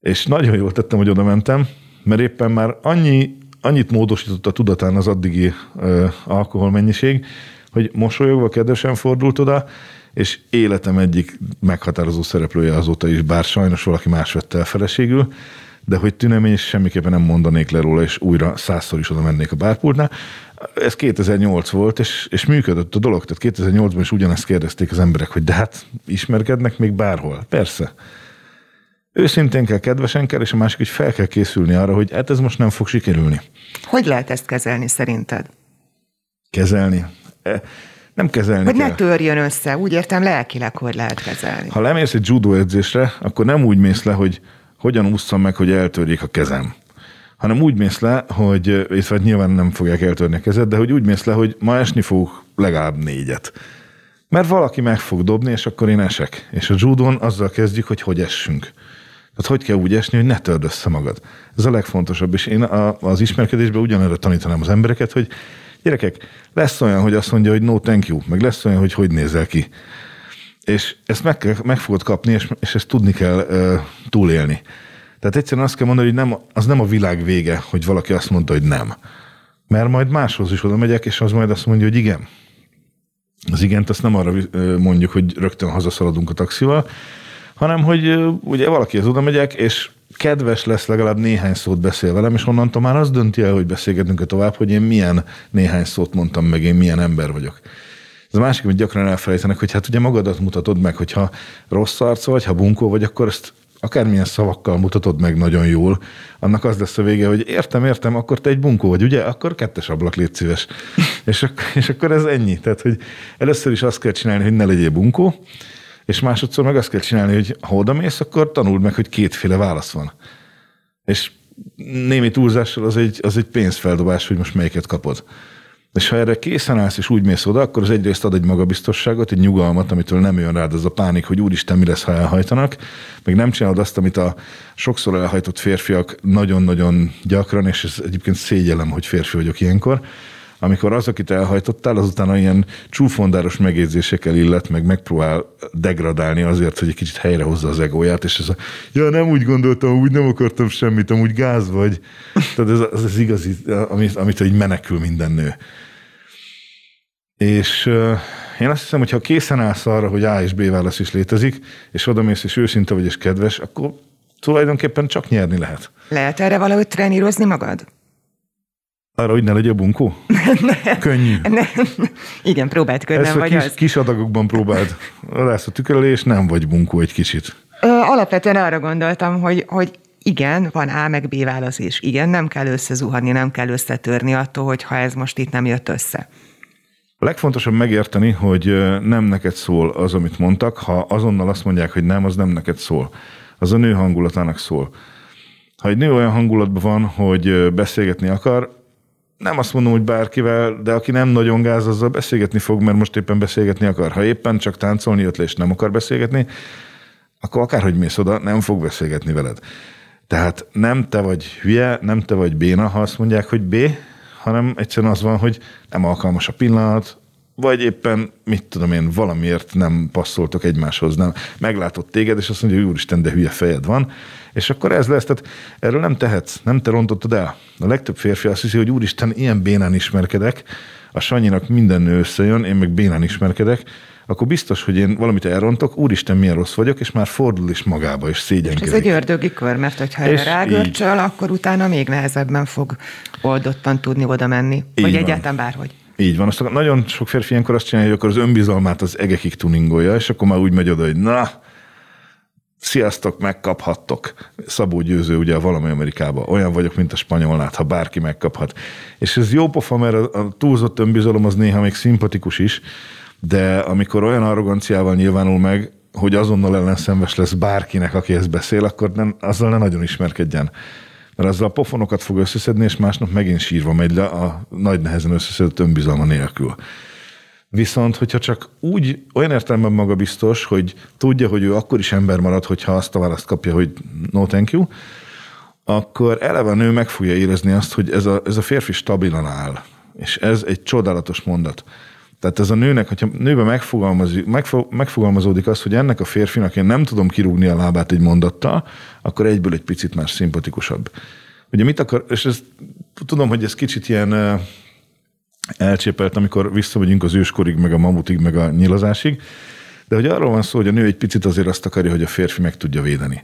És nagyon jól tettem, hogy oda mentem, mert éppen már annyi, annyit módosított a tudatán az addigi ö, alkoholmennyiség, hogy mosolyogva kedvesen fordult oda, és életem egyik meghatározó szereplője azóta is, bár sajnos valaki más vette el feleségül, de hogy tünemény, és semmiképpen nem mondanék le róla, és újra százszor is oda mennék a bárpultnál. Ez 2008 volt, és, és működött a dolog. Tehát 2008-ban is ugyanezt kérdezték az emberek, hogy de hát ismerkednek még bárhol. Persze. Őszintén kell, kedvesen kell, és a másik, hogy fel kell készülni arra, hogy hát ez most nem fog sikerülni. Hogy lehet ezt kezelni szerinted? Kezelni? E, nem kezelni Hogy kell. ne törjön össze, úgy értem lelkileg, hogy lehet kezelni. Ha lemész egy judo edzésre, akkor nem úgy mész le, hogy hogyan ússzam meg, hogy eltörjék a kezem hanem úgy mész le, hogy, és hát nyilván nem fogják eltörni a kezed, de hogy úgy mész le, hogy ma esni fogok legalább négyet. Mert valaki meg fog dobni, és akkor én esek. És a judon azzal kezdjük, hogy hogy essünk. Tehát hogy kell úgy esni, hogy ne törd össze magad. Ez a legfontosabb, és én az ismerkedésben ugyanerre tanítanám az embereket, hogy gyerekek, lesz olyan, hogy azt mondja, hogy no thank you, meg lesz olyan, hogy hogy nézel ki. És ezt meg, kell, meg fogod kapni, és, és ezt tudni kell uh, túlélni. Tehát egyszerűen azt kell mondani, hogy nem, az nem a világ vége, hogy valaki azt mondta, hogy nem. Mert majd máshoz is oda megyek, és az majd azt mondja, hogy igen. Az igent azt nem arra mondjuk, hogy rögtön hazaszaladunk a taxival, hanem hogy ugye valaki az oda megyek, és kedves lesz, legalább néhány szót beszél velem, és onnantól már az dönti el, hogy beszélgetünk-e tovább, hogy én milyen néhány szót mondtam meg, én milyen ember vagyok. Ez a másik, hogy gyakran elfelejtenek, hogy hát ugye magadat mutatod meg, hogyha rossz arc vagy, ha bunkó vagy, akkor ezt akármilyen szavakkal mutatod meg nagyon jól, annak az lesz a vége, hogy értem, értem, akkor te egy bunkó vagy, ugye? Akkor kettes ablak, légy szíves. és, ak- és akkor ez ennyi. Tehát, hogy először is azt kell csinálni, hogy ne legyél bunkó, és másodszor meg azt kell csinálni, hogy ha oda mész, akkor tanuld meg, hogy kétféle válasz van. És némi túlzással az egy, az egy pénzfeldobás, hogy most melyiket kapod. És ha erre készen állsz, és úgy mész oda, akkor az egyrészt ad egy magabiztosságot, egy nyugalmat, amitől nem jön rád az a pánik, hogy úristen, mi lesz, ha elhajtanak, meg nem csinálod azt, amit a sokszor elhajtott férfiak nagyon-nagyon gyakran, és ez egyébként szégyellem, hogy férfi vagyok ilyenkor, amikor az, akit elhajtottál, azután ilyen csúfondáros megjegyzésekkel illet, meg megpróbál degradálni azért, hogy egy kicsit helyrehozza az egóját, és ez a, ja, nem úgy gondoltam, úgy nem akartam semmit, amúgy gáz vagy. Tehát ez az, az igazi, amit, amit így menekül minden nő. És én azt hiszem, hogy ha készen állsz arra, hogy A és B válasz is létezik, és odamész, és őszinte vagy, és kedves, akkor tulajdonképpen csak nyerni lehet. Lehet erre valahogy trenírozni magad? Arra, hogy ne legyen bunkó? Könnyű. Ne, igen, próbált könnyen, Ezt a vagy kis, az. kis adagokban próbáld. Rász a tükörre, és nem vagy bunkó egy kicsit. Ö, alapvetően arra gondoltam, hogy, hogy igen, van A meg B válasz is. Igen, nem kell összezuhanni, nem kell összetörni attól, hogy ha ez most itt nem jött össze. A legfontosabb megérteni, hogy nem neked szól az, amit mondtak. Ha azonnal azt mondják, hogy nem, az nem neked szól. Az a nő hangulatának szól. Ha egy nő olyan hangulatban van, hogy beszélgetni akar, nem azt mondom, hogy bárkivel, de aki nem nagyon gáz, azzal beszélgetni fog, mert most éppen beszélgetni akar. Ha éppen csak táncolni jött le, és nem akar beszélgetni, akkor akárhogy mész oda, nem fog beszélgetni veled. Tehát nem te vagy hülye, nem te vagy béna, ha azt mondják, hogy B, hanem egyszerűen az van, hogy nem alkalmas a pillanat, vagy éppen, mit tudom én, valamiért nem passzoltok egymáshoz, nem meglátott téged, és azt mondja, hogy úristen, de hülye fejed van, és akkor ez lesz, tehát erről nem tehetsz, nem te rontottad el. A legtöbb férfi azt hiszi, hogy úristen, ilyen bénán ismerkedek, a Sanyinak minden nő összejön, én meg bénán ismerkedek, akkor biztos, hogy én valamit elrontok, úristen, milyen rossz vagyok, és már fordul is magába, és Ez szégyenkezik. egy ördögi kör, mert hogyha erre rágörcsöl, akkor utána még nehezebben fog oldottan tudni oda menni. Így Vagy van. egyáltalán bárhogy. Így van. Aztán nagyon sok férfi ilyenkor azt csinálja, hogy akkor az önbizalmát az egekig tuningolja, és akkor már úgy megy oda, hogy na, sziasztok, megkaphattok. Szabó Győző ugye a valami Amerikában. Olyan vagyok, mint a spanyolnát, ha bárki megkaphat. És ez jó pofa, mert a túlzott önbizalom az néha még szimpatikus is, de amikor olyan arroganciával nyilvánul meg, hogy azonnal ellenszenves lesz bárkinek, aki ezt beszél, akkor nem, azzal ne nagyon ismerkedjen. Mert azzal a pofonokat fog összeszedni, és másnap megint sírva megy le a nagy nehezen összeszedett önbizalma nélkül. Viszont, hogyha csak úgy, olyan értelemben magabiztos, hogy tudja, hogy ő akkor is ember marad, hogyha azt a választ kapja, hogy no thank you, akkor eleve a nő meg fogja érezni azt, hogy ez a, ez a férfi stabilan áll. És ez egy csodálatos mondat. Tehát ez a nőnek, hogyha nőben megfogalmazik, megfo- megfogalmazódik az, hogy ennek a férfinak én nem tudom kirúgni a lábát egy mondattal, akkor egyből egy picit más szimpatikusabb. Ugye mit akar, és ez, tudom, hogy ez kicsit ilyen elcsépelt, amikor visszamegyünk az őskorig, meg a mamutig, meg a nyilazásig, de hogy arról van szó, hogy a nő egy picit azért azt akarja, hogy a férfi meg tudja védeni.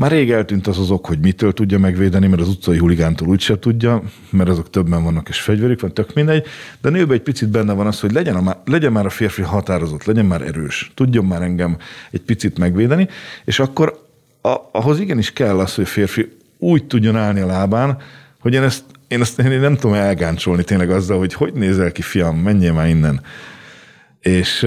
Már rég eltűnt az az hogy mitől tudja megvédeni, mert az utcai huligántól úgyse tudja, mert azok többen vannak és fegyverük van, tök mindegy, de a nőben egy picit benne van az, hogy legyen, a, legyen már a férfi határozott, legyen már erős, tudjon már engem egy picit megvédeni, és akkor a, ahhoz igenis kell az, hogy a férfi úgy tudjon állni a lábán, hogy én ezt, én ezt én nem tudom elgáncsolni tényleg azzal, hogy hogy nézel ki, fiam, menjél már innen. És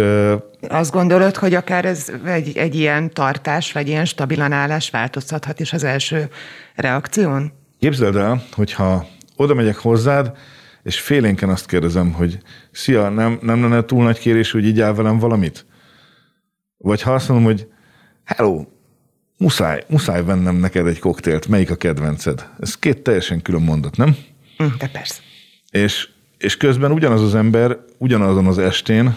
Azt gondolod, hogy akár ez egy, egy ilyen tartás, vagy ilyen stabilan állás változtathat is az első reakción? Képzeld el, hogyha oda megyek hozzád, és félénken azt kérdezem, hogy szia, nem, nem lenne túl nagy kérés, hogy így áll velem valamit? Vagy ha azt mondom, hogy hello, muszáj, muszáj vennem neked egy koktélt, melyik a kedvenced? Ez két teljesen külön mondat, nem? Hm, De persze. És, és közben ugyanaz az ember ugyanazon az estén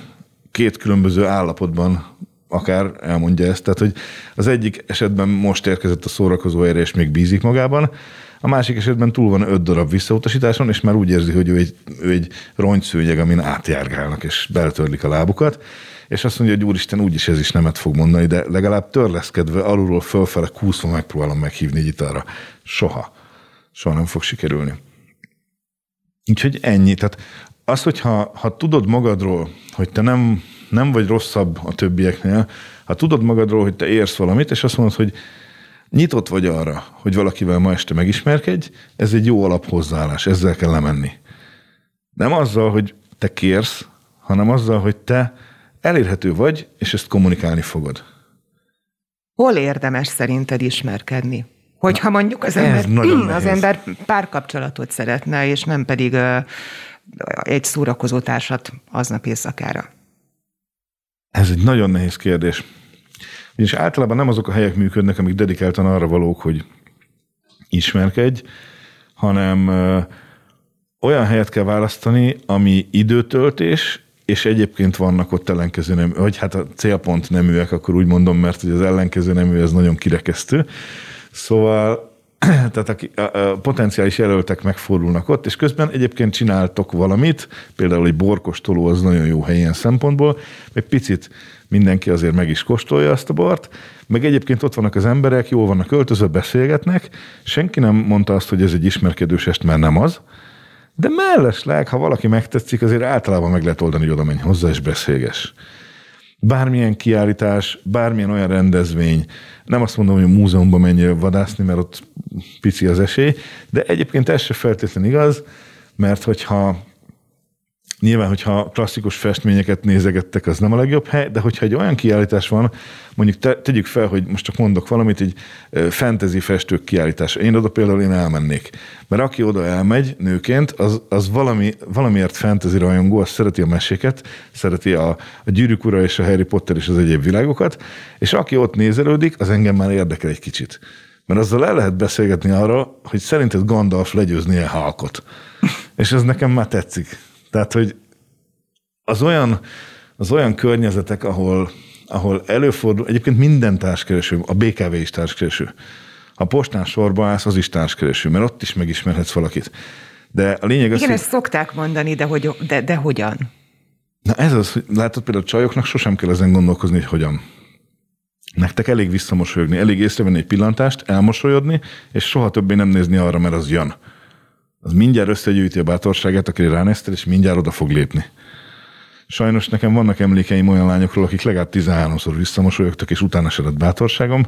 két különböző állapotban akár elmondja ezt. Tehát, hogy az egyik esetben most érkezett a szórakozó erre, és még bízik magában, a másik esetben túl van öt darab visszautasításon, és már úgy érzi, hogy ő egy, ő egy rongyszőnyeg, amin átjárgálnak, és beltörlik a lábukat, és azt mondja, hogy úristen, úgyis ez is nemet fog mondani, de legalább törleszkedve alulról fölfele kúszva megpróbálom meghívni gitára. Soha. Soha nem fog sikerülni. Úgyhogy ennyi. Tehát az, hogyha ha tudod magadról, hogy te nem, nem vagy rosszabb a többieknél, ha tudod magadról, hogy te érsz valamit, és azt mondod, hogy nyitott vagy arra, hogy valakivel ma este megismerkedj, ez egy jó alaphozzáállás, ezzel kell lemenni. Nem azzal, hogy te kérsz, hanem azzal, hogy te elérhető vagy, és ezt kommunikálni fogod. Hol érdemes szerinted ismerkedni? Hogyha mondjuk az ember, az ember párkapcsolatot szeretne, és nem pedig uh, egy szórakozó társat aznap éjszakára. Ez egy nagyon nehéz kérdés. És általában nem azok a helyek működnek, amik dedikáltan arra valók, hogy ismerkedj, hanem uh, olyan helyet kell választani, ami időtöltés, és egyébként vannak ott ellenkező nem, vagy hát a célpont neműek, akkor úgy mondom, mert hogy az ellenkező nemű ez nagyon kirekesztő. Szóval tehát a, a, a potenciális jelöltek megfordulnak ott, és közben egyébként csináltok valamit, például egy borkostoló az nagyon jó hely ilyen szempontból, egy picit mindenki azért meg is kóstolja azt a bort, meg egyébként ott vannak az emberek, jól vannak öltözve, beszélgetnek, senki nem mondta azt, hogy ez egy ismerkedős est, mert nem az, de mellesleg, ha valaki megtetszik, azért általában meg lehet oldani, hogy oda menj hozzá és beszélges. Bármilyen kiállítás, bármilyen olyan rendezvény, nem azt mondom, hogy a múzeumban menjél vadászni, mert ott pici az esély, de egyébként ez se feltétlenül igaz, mert hogyha Nyilván, hogyha klasszikus festményeket nézegettek, az nem a legjobb hely, de hogyha egy olyan kiállítás van, mondjuk te, tegyük fel, hogy most csak mondok valamit, egy fantasy festők kiállítás. Én oda például én elmennék. Mert aki oda elmegy nőként, az, az valami, valamiért fantasy rajongó, az szereti a meséket, szereti a, a Gyűrűk ura és a Harry Potter és az egyéb világokat, és aki ott nézelődik, az engem már érdekel egy kicsit. Mert azzal el lehet beszélgetni arra, hogy szerinted Gandalf legyőzni a halkot. És ez nekem már tetszik. Tehát, hogy az olyan, az olyan környezetek, ahol, ahol előfordul, egyébként minden társkereső, a BKV is társkereső. Ha postán sorba állsz, az is társkereső, mert ott is megismerhetsz valakit. De a lényeg az, Igen, hogy... ezt szokták mondani, de, hogy, de, de hogyan? Na ez az, hogy látod például a csajoknak sosem kell ezen gondolkozni, hogy hogyan. Nektek elég visszamosolyogni, elég észrevenni egy pillantást, elmosolyodni, és soha többé nem nézni arra, mert az jön az mindjárt összegyűjti a bátorságát, akire ránéztél, és mindjárt oda fog lépni. Sajnos nekem vannak emlékeim olyan lányokról, akik legalább 13-szor visszamosolyogtak, és utána se lett bátorságom,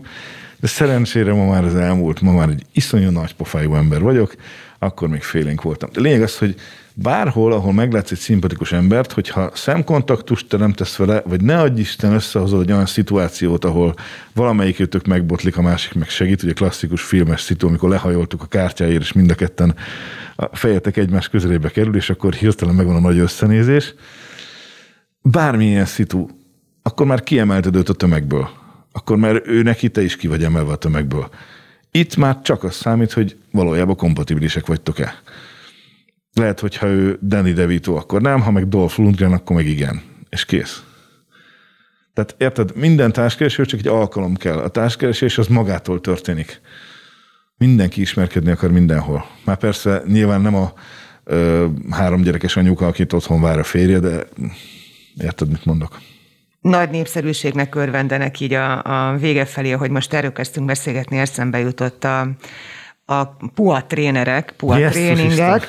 de szerencsére ma már ez elmúlt, ma már egy iszonyú nagy pofájú ember vagyok, akkor még félénk voltam. De lényeg az, hogy bárhol, ahol meglátsz egy szimpatikus embert, hogyha szemkontaktust teremtesz vele, vagy ne adj Isten összehozol egy olyan szituációt, ahol valamelyik őtök megbotlik, a másik meg segít, ugye klasszikus filmes szitu, amikor lehajoltuk a kártyáért, és mind a ketten a fejetek egymás közelébe kerül, és akkor hirtelen megvan a nagy összenézés. Bármilyen szitu, akkor már kiemelted őt a tömegből. Akkor már ő neki te is ki vagy emelve a tömegből. Itt már csak az számít, hogy valójában kompatibilisek vagytok-e. Lehet, hogyha ő Danny DeVito, akkor nem, ha meg Dolph Lundgren, akkor meg igen. És kész. Tehát érted, minden társkereső csak egy alkalom kell. A társkeresés az magától történik. Mindenki ismerkedni akar mindenhol. Már persze nyilván nem a ö, három gyerekes anyuka, akit otthon vár a férje, de érted, mit mondok? Nagy népszerűségnek örvendenek így a, a vége felé, hogy most erről kezdtünk beszélgetni, eszembe jutott a, a PUA trénerek, PUA tréningek,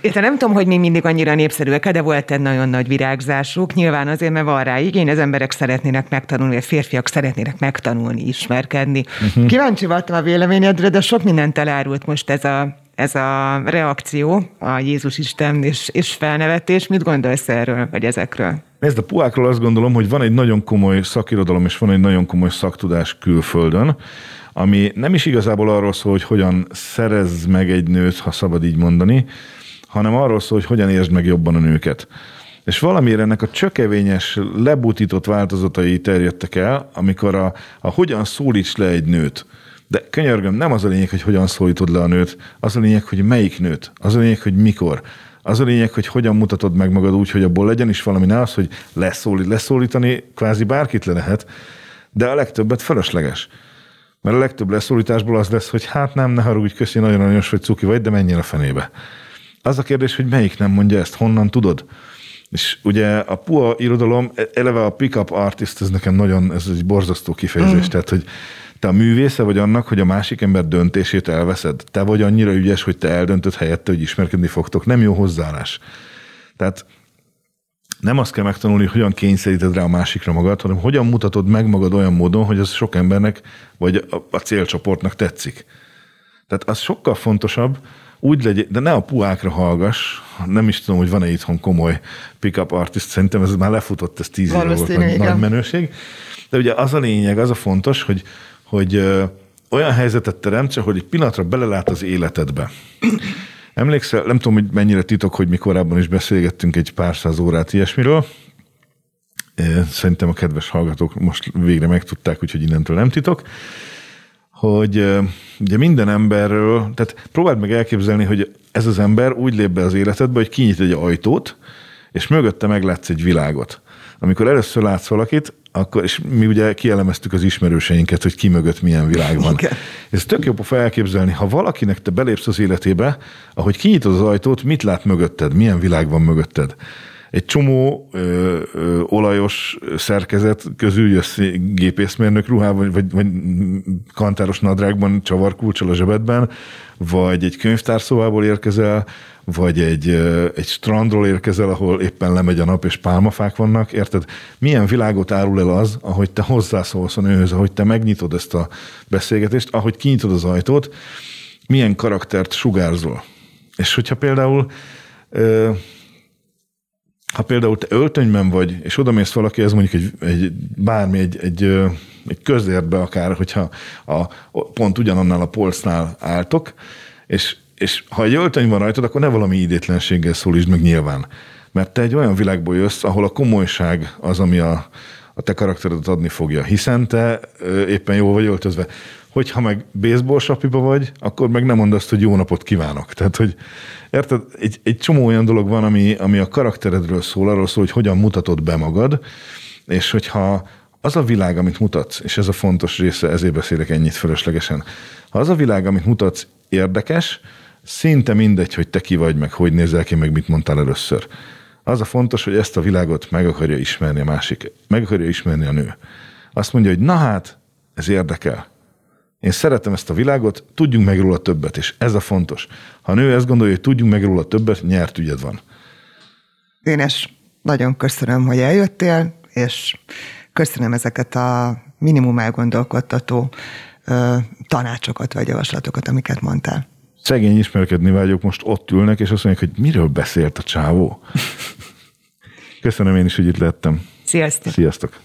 Érte nem tudom, hogy még mindig annyira népszerűek, de volt egy nagyon nagy virágzásuk. Nyilván azért, mert van rá igény, az emberek szeretnének megtanulni, a férfiak szeretnének megtanulni, ismerkedni. Uh-huh. Kíváncsi voltam a véleményedre, de sok mindent elárult most ez a, ez a reakció, a Jézus Isten és, és felnevetés. Mit gondolsz erről, vagy ezekről? Nézd, a puákról azt gondolom, hogy van egy nagyon komoly szakirodalom, és van egy nagyon komoly szaktudás külföldön, ami nem is igazából arról szól, hogy hogyan szerez meg egy nőt, ha szabad így mondani, hanem arról szól, hogy hogyan értsd meg jobban a nőket. És valamiért ennek a csökevényes, lebutított változatai terjedtek el, amikor a, a hogyan szólíts le egy nőt. De könyörgöm, nem az a lényeg, hogy hogyan szólítod le a nőt, az a lényeg, hogy melyik nőt, az a lényeg, hogy mikor. Az a lényeg, hogy hogyan mutatod meg magad úgy, hogy abból legyen is valami, ne az, hogy leszólít, leszólítani kvázi bárkit le lehet, de a legtöbbet fölösleges. Mert a legtöbb leszólításból az lesz, hogy hát nem, ne haragudj, köszi, nagyon aranyos vagy, cuki vagy, de menjél a fenébe. Az a kérdés, hogy melyik nem mondja ezt, honnan tudod? És ugye a PUA irodalom, e- eleve a pick-up artist, ez nekem nagyon, ez egy borzasztó kifejezés, mm. tehát, hogy te a művésze vagy annak, hogy a másik ember döntését elveszed. Te vagy annyira ügyes, hogy te eldöntöd helyette, hogy ismerkedni fogtok. Nem jó hozzáállás. Tehát nem azt kell megtanulni, hogy hogyan kényszeríted rá a másikra magad, hanem hogyan mutatod meg magad olyan módon, hogy az sok embernek, vagy a, célcsoportnak tetszik. Tehát az sokkal fontosabb, úgy legyen, de ne a puákra hallgass, nem is tudom, hogy van-e itthon komoly pick-up artist, szerintem ez már lefutott, ez tíz éve volt nagy, nagy menőség. De ugye az a lényeg, az a fontos, hogy, hogy olyan helyzetet teremtse, hogy egy pillanatra belelát az életedbe. Emlékszel, nem tudom, hogy mennyire titok, hogy mi korábban is beszélgettünk egy pár száz órát ilyesmiről. Szerintem a kedves hallgatók most végre megtudták, úgyhogy innentől nem titok hogy ugye minden emberről, tehát próbáld meg elképzelni, hogy ez az ember úgy lép be az életedbe, hogy kinyit egy ajtót, és mögötte meglátsz egy világot. Amikor először látsz valakit, akkor, és mi ugye kielemeztük az ismerőseinket, hogy ki mögött milyen világ van. Igen. Ez tök jobb elképzelni, ha valakinek te belépsz az életébe, ahogy kinyitod az ajtót, mit lát mögötted, milyen világ van mögötted egy csomó ö, ö, olajos szerkezet közül jössz gépészmérnök ruhában, vagy, vagy kantáros nadrágban, csavarkulcsal a zsebedben, vagy egy könyvtárszobából érkezel, vagy egy, egy strandról érkezel, ahol éppen lemegy a nap, és pálmafák vannak, érted? Milyen világot árul el az, ahogy te hozzászólsz a nőhöz, ahogy te megnyitod ezt a beszélgetést, ahogy kinyitod az ajtót, milyen karaktert sugárzol. És hogyha például ha például te öltönyben vagy, és oda mész valaki, ez mondjuk egy, egy bármi, egy, egy, egy közértbe akár, hogyha a, pont ugyanannál a polcnál álltok, és, és ha egy öltöny van rajtad, akkor ne valami idétlenséggel szólítsd meg nyilván. Mert te egy olyan világból jössz, ahol a komolyság az, ami a, a te karakteredet adni fogja, hiszen te éppen jó vagy öltözve. Hogyha meg baseball sapiba vagy, akkor meg nem mondd azt, hogy jó napot kívánok. Tehát, hogy Érted? Egy, egy csomó olyan dolog van, ami, ami a karakteredről szól, arról szól, hogy hogyan mutatod be magad, és hogyha az a világ, amit mutatsz, és ez a fontos része, ezért beszélek ennyit fölöslegesen, ha az a világ, amit mutatsz érdekes, szinte mindegy, hogy te ki vagy, meg hogy nézel ki, meg mit mondtál először. Az a fontos, hogy ezt a világot meg akarja ismerni a másik, meg akarja ismerni a nő. Azt mondja, hogy na hát, ez érdekel. Én szeretem ezt a világot, tudjunk meg róla többet, és ez a fontos. Ha a nő ezt gondolja, hogy tudjunk meg róla többet, nyert ügyed van. Dénes, nagyon köszönöm, hogy eljöttél, és köszönöm ezeket a minimum elgondolkodtató ö, tanácsokat vagy javaslatokat, amiket mondtál. Szegény ismerkedni vágyok, most ott ülnek, és azt mondják, hogy miről beszélt a csávó. Köszönöm én is, hogy itt lettem. Sziasztok! Sziasztok!